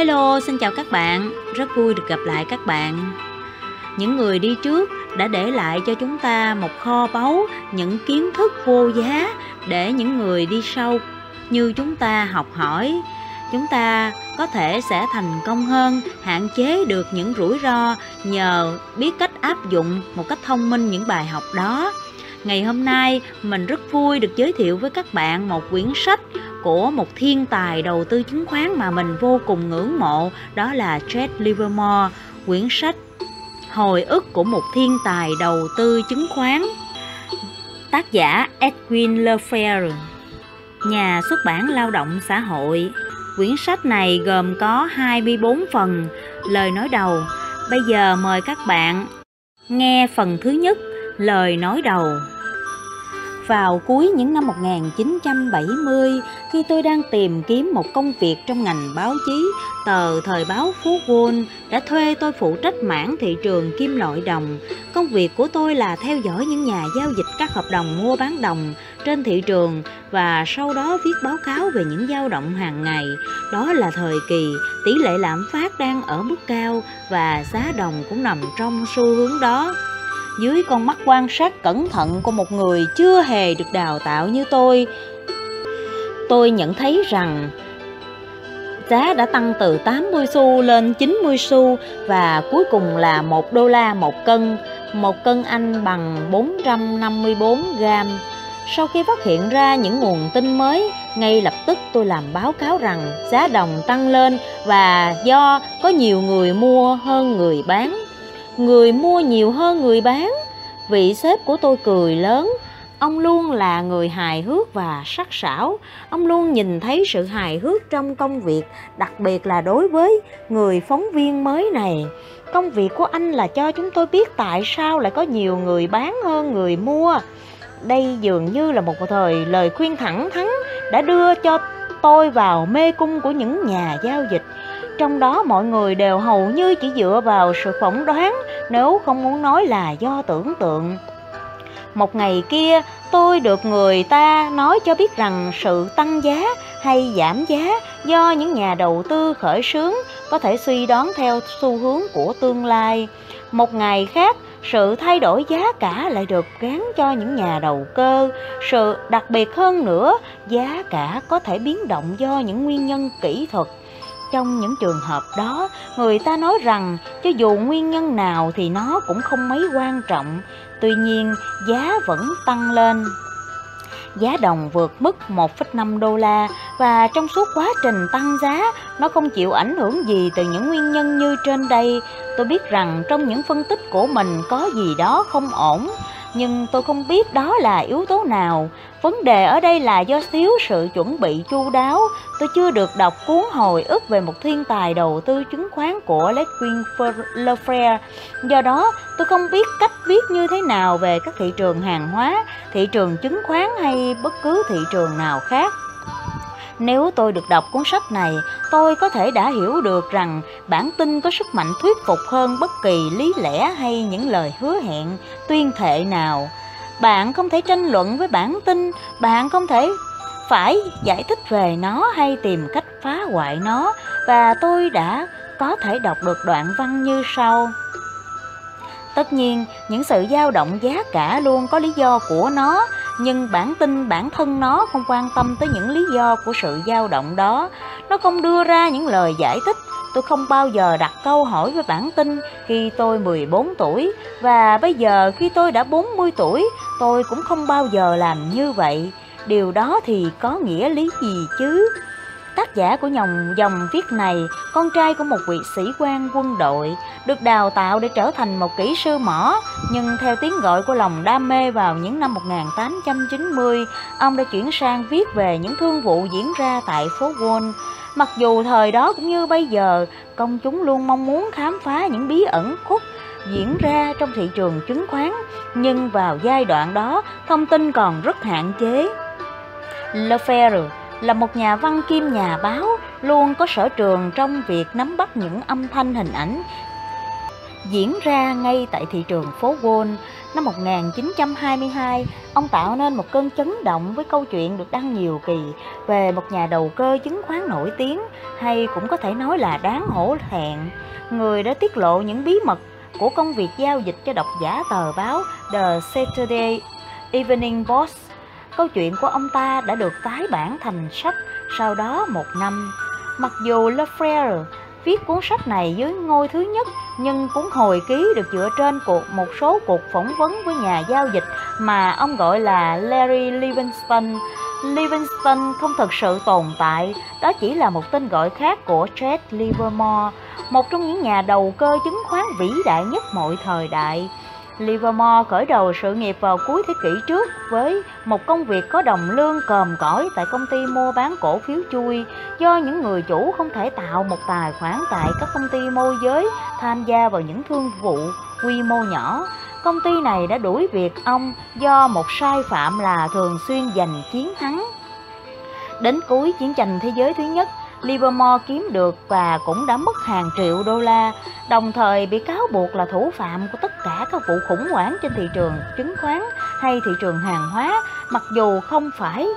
Hello, xin chào các bạn. Rất vui được gặp lại các bạn. Những người đi trước đã để lại cho chúng ta một kho báu những kiến thức vô giá để những người đi sau như chúng ta học hỏi. Chúng ta có thể sẽ thành công hơn, hạn chế được những rủi ro nhờ biết cách áp dụng một cách thông minh những bài học đó. Ngày hôm nay, mình rất vui được giới thiệu với các bạn một quyển sách của một thiên tài đầu tư chứng khoán mà mình vô cùng ngưỡng mộ, đó là Jed Livermore. Quyển sách Hồi ức của một thiên tài đầu tư chứng khoán. Tác giả Edwin Lefebvre. Nhà xuất bản lao động xã hội. Quyển sách này gồm có 24 phần. Lời nói đầu. Bây giờ mời các bạn nghe phần thứ nhất, lời nói đầu vào cuối những năm 1970, khi tôi đang tìm kiếm một công việc trong ngành báo chí, tờ Thời báo Phú Quân đã thuê tôi phụ trách mảng thị trường kim loại đồng. Công việc của tôi là theo dõi những nhà giao dịch các hợp đồng mua bán đồng trên thị trường và sau đó viết báo cáo về những dao động hàng ngày. Đó là thời kỳ tỷ lệ lạm phát đang ở mức cao và giá đồng cũng nằm trong xu hướng đó dưới con mắt quan sát cẩn thận của một người chưa hề được đào tạo như tôi tôi nhận thấy rằng giá đã tăng từ 80 xu lên 90 xu và cuối cùng là 1 đô la một cân. Một cân Anh bằng 454 gram. Sau khi phát hiện ra những nguồn tin mới, ngay lập tức tôi làm báo cáo rằng giá đồng tăng lên và do có nhiều người mua hơn người bán người mua nhiều hơn người bán. Vị sếp của tôi cười lớn. Ông luôn là người hài hước và sắc sảo. Ông luôn nhìn thấy sự hài hước trong công việc, đặc biệt là đối với người phóng viên mới này. Công việc của anh là cho chúng tôi biết tại sao lại có nhiều người bán hơn người mua. Đây dường như là một thời lời khuyên thẳng thắn đã đưa cho tôi vào mê cung của những nhà giao dịch trong đó mọi người đều hầu như chỉ dựa vào sự phỏng đoán, nếu không muốn nói là do tưởng tượng. Một ngày kia, tôi được người ta nói cho biết rằng sự tăng giá hay giảm giá do những nhà đầu tư khởi xướng có thể suy đoán theo xu hướng của tương lai. Một ngày khác, sự thay đổi giá cả lại được gán cho những nhà đầu cơ. Sự đặc biệt hơn nữa, giá cả có thể biến động do những nguyên nhân kỹ thuật trong những trường hợp đó người ta nói rằng cho dù nguyên nhân nào thì nó cũng không mấy quan trọng. Tuy nhiên giá vẫn tăng lên. Giá đồng vượt mức 1,5 đô la và trong suốt quá trình tăng giá nó không chịu ảnh hưởng gì từ những nguyên nhân như trên đây. Tôi biết rằng trong những phân tích của mình có gì đó không ổn nhưng tôi không biết đó là yếu tố nào. Vấn đề ở đây là do thiếu sự chuẩn bị chu đáo. Tôi chưa được đọc cuốn hồi ức về một thiên tài đầu tư chứng khoán của Ledwin Lefebvre. Do đó, tôi không biết cách viết như thế nào về các thị trường hàng hóa, thị trường chứng khoán hay bất cứ thị trường nào khác. Nếu tôi được đọc cuốn sách này, tôi có thể đã hiểu được rằng bản tin có sức mạnh thuyết phục hơn bất kỳ lý lẽ hay những lời hứa hẹn, tuyên thệ nào. Bạn không thể tranh luận với bản tin, bạn không thể phải giải thích về nó hay tìm cách phá hoại nó và tôi đã có thể đọc được đoạn văn như sau. Tất nhiên, những sự dao động giá cả luôn có lý do của nó, nhưng bản tin bản thân nó không quan tâm tới những lý do của sự dao động đó. Nó không đưa ra những lời giải thích. Tôi không bao giờ đặt câu hỏi với bản tin khi tôi 14 tuổi và bây giờ khi tôi đã 40 tuổi, tôi cũng không bao giờ làm như vậy. Điều đó thì có nghĩa lý gì chứ? Tác giả của dòng dòng viết này, con trai của một vị sĩ quan quân đội, được đào tạo để trở thành một kỹ sư mỏ, nhưng theo tiếng gọi của lòng đam mê vào những năm 1890, ông đã chuyển sang viết về những thương vụ diễn ra tại phố Wall. Mặc dù thời đó cũng như bây giờ, công chúng luôn mong muốn khám phá những bí ẩn khuất diễn ra trong thị trường chứng khoán, nhưng vào giai đoạn đó, thông tin còn rất hạn chế. Lefebvre là một nhà văn kim nhà báo luôn có sở trường trong việc nắm bắt những âm thanh hình ảnh diễn ra ngay tại thị trường phố Wall. Năm 1922, ông tạo nên một cơn chấn động với câu chuyện được đăng nhiều kỳ về một nhà đầu cơ chứng khoán nổi tiếng hay cũng có thể nói là đáng hổ thẹn. Người đã tiết lộ những bí mật của công việc giao dịch cho độc giả tờ báo The Saturday Evening Post. Câu chuyện của ông ta đã được tái bản thành sách sau đó một năm. Mặc dù Lefebvre viết cuốn sách này dưới ngôi thứ nhất nhưng cuốn hồi ký được dựa trên cuộc một số cuộc phỏng vấn với nhà giao dịch mà ông gọi là Larry Livingston. Livingston không thực sự tồn tại, đó chỉ là một tên gọi khác của Chad Livermore, một trong những nhà đầu cơ chứng khoán vĩ đại nhất mọi thời đại. Livermore khởi đầu sự nghiệp vào cuối thế kỷ trước với một công việc có đồng lương còm cõi tại công ty mua bán cổ phiếu chui do những người chủ không thể tạo một tài khoản tại các công ty môi giới tham gia vào những thương vụ quy mô nhỏ. Công ty này đã đuổi việc ông do một sai phạm là thường xuyên giành chiến thắng. Đến cuối chiến tranh thế giới thứ nhất, Livermore kiếm được và cũng đã mất hàng triệu đô la, đồng thời bị cáo buộc là thủ phạm của tất cả các vụ khủng hoảng trên thị trường chứng khoán hay thị trường hàng hóa, mặc dù không phải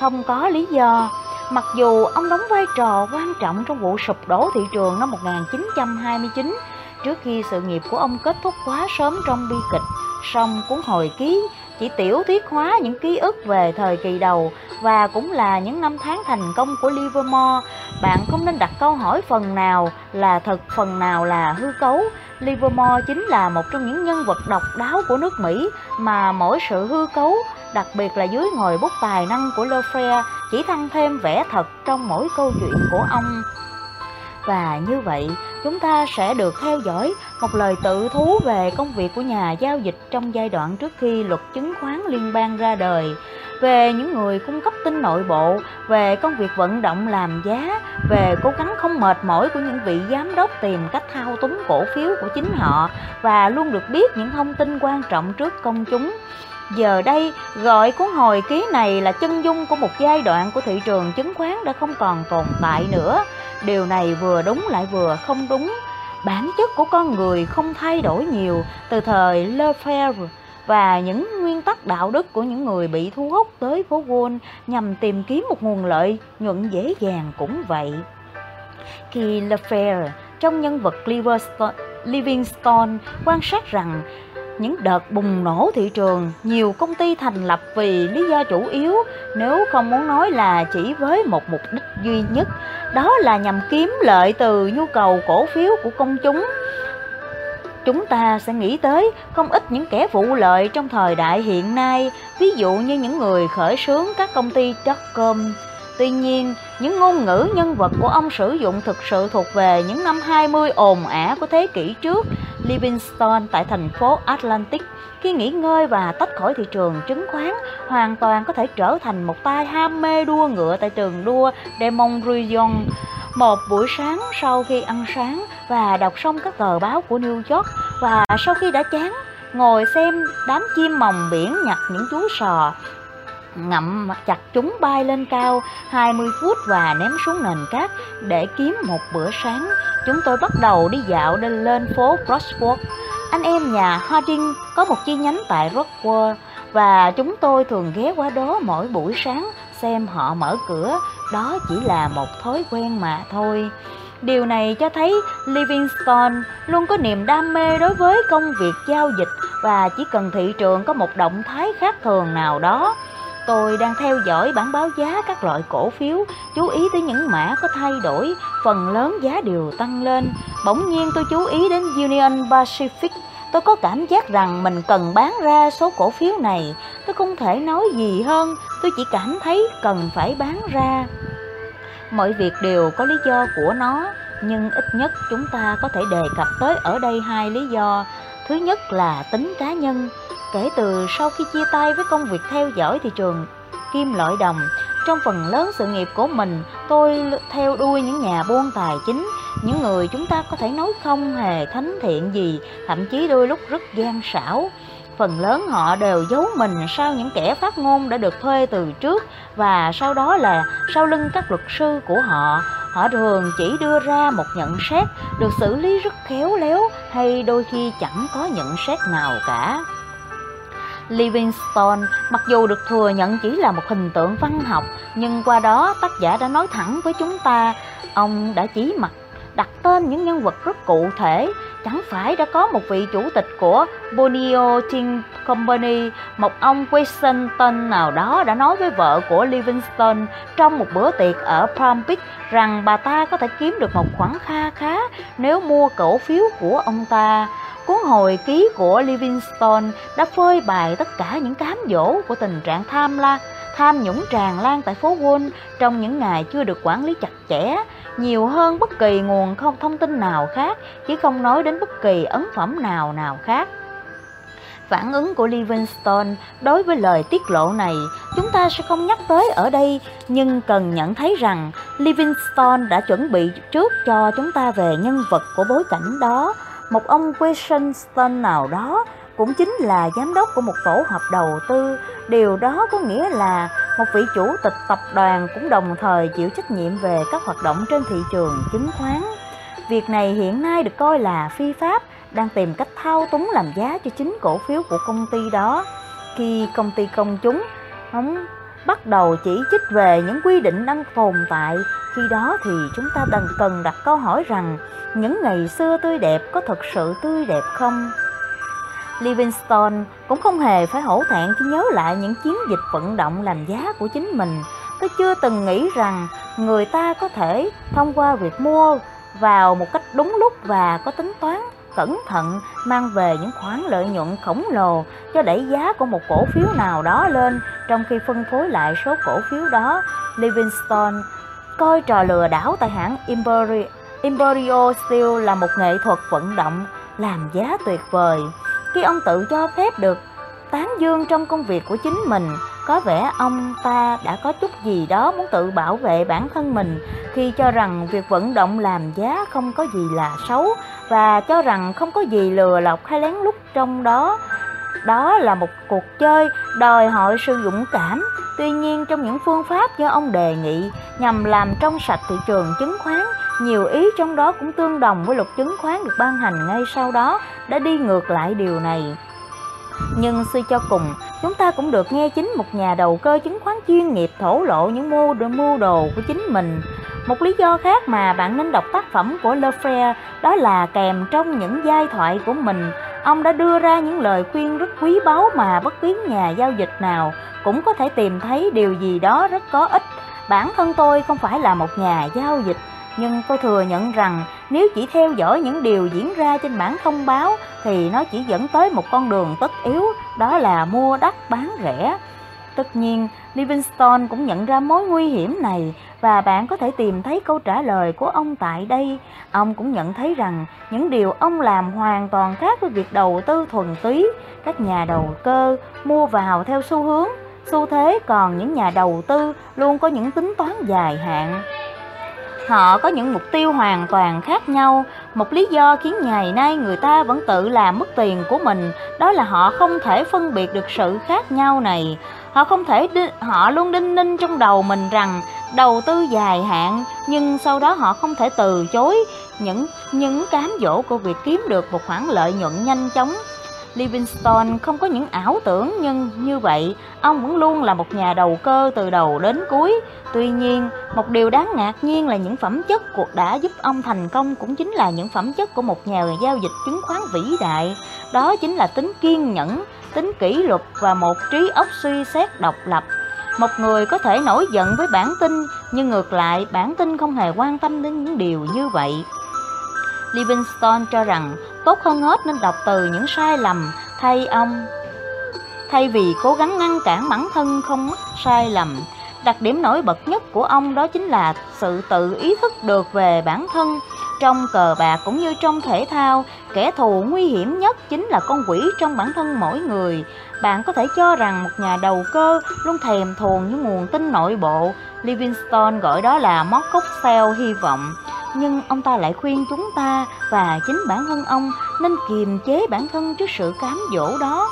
không có lý do. Mặc dù ông đóng vai trò quan trọng trong vụ sụp đổ thị trường năm 1929, trước khi sự nghiệp của ông kết thúc quá sớm trong bi kịch, song cuốn hồi ký chỉ tiểu thuyết hóa những ký ức về thời kỳ đầu và cũng là những năm tháng thành công của Livermore. Bạn không nên đặt câu hỏi phần nào là thật, phần nào là hư cấu. Livermore chính là một trong những nhân vật độc đáo của nước Mỹ mà mỗi sự hư cấu, đặc biệt là dưới ngòi bút tài năng của Lefebvre, chỉ tăng thêm vẻ thật trong mỗi câu chuyện của ông. Và như vậy, chúng ta sẽ được theo dõi một lời tự thú về công việc của nhà giao dịch trong giai đoạn trước khi luật chứng khoán liên bang ra đời về những người cung cấp tin nội bộ, về công việc vận động làm giá, về cố gắng không mệt mỏi của những vị giám đốc tìm cách thao túng cổ phiếu của chính họ và luôn được biết những thông tin quan trọng trước công chúng. Giờ đây, gọi cuốn hồi ký này là chân dung của một giai đoạn của thị trường chứng khoán đã không còn tồn tại nữa. Điều này vừa đúng lại vừa không đúng. Bản chất của con người không thay đổi nhiều từ thời Lefebvre và những nguyên tắc đạo đức của những người bị thu hút tới phố Wall nhằm tìm kiếm một nguồn lợi nhuận dễ dàng cũng vậy. Khi Lefebvre, trong nhân vật Livingstone quan sát rằng những đợt bùng nổ thị trường, nhiều công ty thành lập vì lý do chủ yếu, nếu không muốn nói là chỉ với một mục đích duy nhất, đó là nhằm kiếm lợi từ nhu cầu cổ phiếu của công chúng chúng ta sẽ nghĩ tới không ít những kẻ vụ lợi trong thời đại hiện nay, ví dụ như những người khởi xướng các công ty .com. Tuy nhiên, những ngôn ngữ nhân vật của ông sử dụng thực sự thuộc về những năm 20 ồn ả của thế kỷ trước. Livingstone tại thành phố Atlantic, khi nghỉ ngơi và tách khỏi thị trường chứng khoán, hoàn toàn có thể trở thành một tay ham mê đua ngựa tại trường đua Demon Ruyon một buổi sáng sau khi ăn sáng và đọc xong các tờ báo của New York và sau khi đã chán, ngồi xem đám chim mòng biển nhặt những chú sò ngậm chặt chúng bay lên cao 20 phút và ném xuống nền cát để kiếm một bữa sáng. Chúng tôi bắt đầu đi dạo lên lên phố Crosswalk. Anh em nhà Harding có một chi nhánh tại Rockwell và chúng tôi thường ghé qua đó mỗi buổi sáng xem họ mở cửa, đó chỉ là một thói quen mà thôi. Điều này cho thấy Livingstone luôn có niềm đam mê đối với công việc giao dịch và chỉ cần thị trường có một động thái khác thường nào đó. Tôi đang theo dõi bản báo giá các loại cổ phiếu, chú ý tới những mã có thay đổi, phần lớn giá đều tăng lên. Bỗng nhiên tôi chú ý đến Union Pacific Tôi có cảm giác rằng mình cần bán ra số cổ phiếu này. Tôi không thể nói gì hơn, tôi chỉ cảm thấy cần phải bán ra. Mọi việc đều có lý do của nó, nhưng ít nhất chúng ta có thể đề cập tới ở đây hai lý do. Thứ nhất là tính cá nhân. Kể từ sau khi chia tay với công việc theo dõi thị trường kim loại đồng, trong phần lớn sự nghiệp của mình, tôi theo đuôi những nhà buôn tài chính, những người chúng ta có thể nói không hề thánh thiện gì, thậm chí đôi lúc rất gian xảo. phần lớn họ đều giấu mình sau những kẻ phát ngôn đã được thuê từ trước và sau đó là sau lưng các luật sư của họ. Họ thường chỉ đưa ra một nhận xét được xử lý rất khéo léo hay đôi khi chẳng có nhận xét nào cả. Livingstone. Mặc dù được thừa nhận chỉ là một hình tượng văn học, nhưng qua đó tác giả đã nói thẳng với chúng ta, ông đã chỉ mặt, đặt tên những nhân vật rất cụ thể chẳng phải đã có một vị chủ tịch của Bonio Tin Company, một ông Washington nào đó đã nói với vợ của Livingston trong một bữa tiệc ở Palm Beach rằng bà ta có thể kiếm được một khoản kha khá nếu mua cổ phiếu của ông ta. Cuốn hồi ký của Livingstone đã phơi bày tất cả những cám dỗ của tình trạng tham la, tham nhũng tràn lan tại phố Wall trong những ngày chưa được quản lý chặt chẽ, nhiều hơn bất kỳ nguồn không thông tin nào khác, chứ không nói đến bất kỳ ấn phẩm nào nào khác. Phản ứng của Livingstone đối với lời tiết lộ này chúng ta sẽ không nhắc tới ở đây, nhưng cần nhận thấy rằng Livingstone đã chuẩn bị trước cho chúng ta về nhân vật của bối cảnh đó một ông Washington nào đó cũng chính là giám đốc của một tổ hợp đầu tư. Điều đó có nghĩa là một vị chủ tịch tập đoàn cũng đồng thời chịu trách nhiệm về các hoạt động trên thị trường chứng khoán. Việc này hiện nay được coi là phi pháp, đang tìm cách thao túng làm giá cho chính cổ phiếu của công ty đó. Khi công ty công chúng không bắt đầu chỉ trích về những quy định đang tồn tại, khi đó thì chúng ta đang cần đặt câu hỏi rằng những ngày xưa tươi đẹp có thực sự tươi đẹp không? Livingstone cũng không hề phải hổ thẹn khi nhớ lại những chiến dịch vận động làm giá của chính mình. Tôi chưa từng nghĩ rằng người ta có thể thông qua việc mua vào một cách đúng lúc và có tính toán cẩn thận, mang về những khoản lợi nhuận khổng lồ cho đẩy giá của một cổ phiếu nào đó lên trong khi phân phối lại số cổ phiếu đó. Livingstone coi trò lừa đảo tại hãng Imperial Imperial Steel là một nghệ thuật vận động làm giá tuyệt vời. Khi ông tự cho phép được tán dương trong công việc của chính mình, có vẻ ông ta đã có chút gì đó muốn tự bảo vệ bản thân mình khi cho rằng việc vận động làm giá không có gì là xấu và cho rằng không có gì lừa lọc hay lén lút trong đó. Đó là một cuộc chơi đòi hỏi sự dũng cảm. Tuy nhiên trong những phương pháp do ông đề nghị nhằm làm trong sạch thị trường chứng khoán nhiều ý trong đó cũng tương đồng với luật chứng khoán được ban hành ngay sau đó đã đi ngược lại điều này. Nhưng suy cho cùng, chúng ta cũng được nghe chính một nhà đầu cơ chứng khoán chuyên nghiệp thổ lộ những mưu đồ, mưu đồ của chính mình. Một lý do khác mà bạn nên đọc tác phẩm của Lefebvre đó là kèm trong những giai thoại của mình, ông đã đưa ra những lời khuyên rất quý báu mà bất cứ nhà giao dịch nào cũng có thể tìm thấy điều gì đó rất có ích. Bản thân tôi không phải là một nhà giao dịch, nhưng tôi thừa nhận rằng nếu chỉ theo dõi những điều diễn ra trên bản thông báo thì nó chỉ dẫn tới một con đường tất yếu, đó là mua đắt bán rẻ. Tất nhiên, Livingstone cũng nhận ra mối nguy hiểm này và bạn có thể tìm thấy câu trả lời của ông tại đây. Ông cũng nhận thấy rằng những điều ông làm hoàn toàn khác với việc đầu tư thuần túy. Các nhà đầu cơ mua vào theo xu hướng, xu thế còn những nhà đầu tư luôn có những tính toán dài hạn. Họ có những mục tiêu hoàn toàn khác nhau. Một lý do khiến ngày nay người ta vẫn tự làm mất tiền của mình, đó là họ không thể phân biệt được sự khác nhau này. Họ không thể họ luôn đinh ninh trong đầu mình rằng đầu tư dài hạn, nhưng sau đó họ không thể từ chối những những cám dỗ của việc kiếm được một khoản lợi nhuận nhanh chóng Livingstone không có những ảo tưởng nhưng như vậy ông vẫn luôn là một nhà đầu cơ từ đầu đến cuối. Tuy nhiên, một điều đáng ngạc nhiên là những phẩm chất cuộc đã giúp ông thành công cũng chính là những phẩm chất của một nhà giao dịch chứng khoán vĩ đại. Đó chính là tính kiên nhẫn, tính kỷ luật và một trí óc suy xét độc lập. Một người có thể nổi giận với bản tin, nhưng ngược lại bản tin không hề quan tâm đến những điều như vậy. Livingstone cho rằng tốt hơn hết nên đọc từ những sai lầm, thay ông. Thay vì cố gắng ngăn cản bản thân không mắc sai lầm, đặc điểm nổi bật nhất của ông đó chính là sự tự ý thức được về bản thân trong cờ bạc cũng như trong thể thao. Kẻ thù nguy hiểm nhất chính là con quỷ trong bản thân mỗi người. Bạn có thể cho rằng một nhà đầu cơ luôn thèm thuồng những nguồn tin nội bộ. Livingstone gọi đó là móc cocktail hy vọng nhưng ông ta lại khuyên chúng ta và chính bản thân ông nên kiềm chế bản thân trước sự cám dỗ đó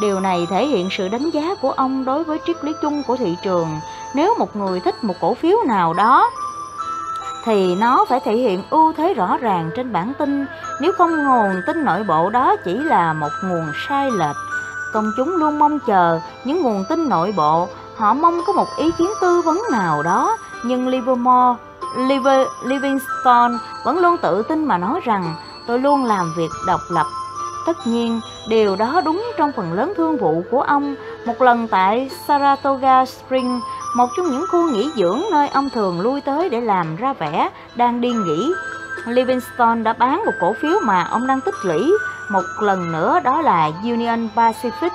Điều này thể hiện sự đánh giá của ông đối với triết lý chung của thị trường. Nếu một người thích một cổ phiếu nào đó thì nó phải thể hiện ưu thế rõ ràng trên bản tin, nếu không nguồn tin nội bộ đó chỉ là một nguồn sai lệch. Công chúng luôn mong chờ những nguồn tin nội bộ, họ mong có một ý kiến tư vấn nào đó, nhưng Livermore, Livingstone vẫn luôn tự tin mà nói rằng tôi luôn làm việc độc lập. Tất nhiên, điều đó đúng trong phần lớn thương vụ của ông. Một lần tại Saratoga Springs, một trong những khu nghỉ dưỡng nơi ông thường lui tới để làm ra vẻ đang đi nghỉ. Livingstone đã bán một cổ phiếu mà ông đang tích lũy một lần nữa đó là Union Pacific.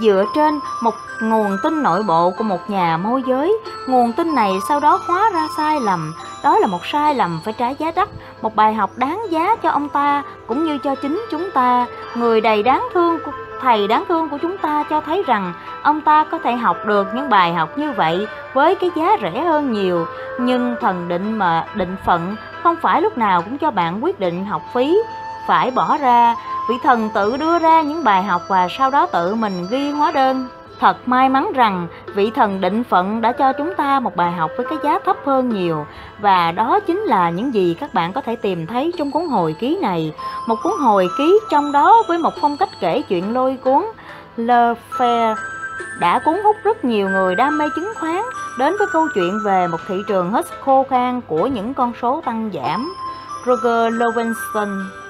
Dựa trên một nguồn tin nội bộ của một nhà môi giới, nguồn tin này sau đó hóa ra sai lầm. Đó là một sai lầm phải trả giá đắt, một bài học đáng giá cho ông ta cũng như cho chính chúng ta. Người đầy đáng thương của thầy đáng thương của chúng ta cho thấy rằng ông ta có thể học được những bài học như vậy với cái giá rẻ hơn nhiều nhưng thần định mà định phận không phải lúc nào cũng cho bạn quyết định học phí phải bỏ ra vị thần tự đưa ra những bài học và sau đó tự mình ghi hóa đơn Thật may mắn rằng, vị thần định phận đã cho chúng ta một bài học với cái giá thấp hơn nhiều và đó chính là những gì các bạn có thể tìm thấy trong cuốn hồi ký này. Một cuốn hồi ký trong đó với một phong cách kể chuyện lôi cuốn Le Faire đã cuốn hút rất nhiều người đam mê chứng khoán đến với câu chuyện về một thị trường hết khô khan của những con số tăng giảm. Roger Lowenstein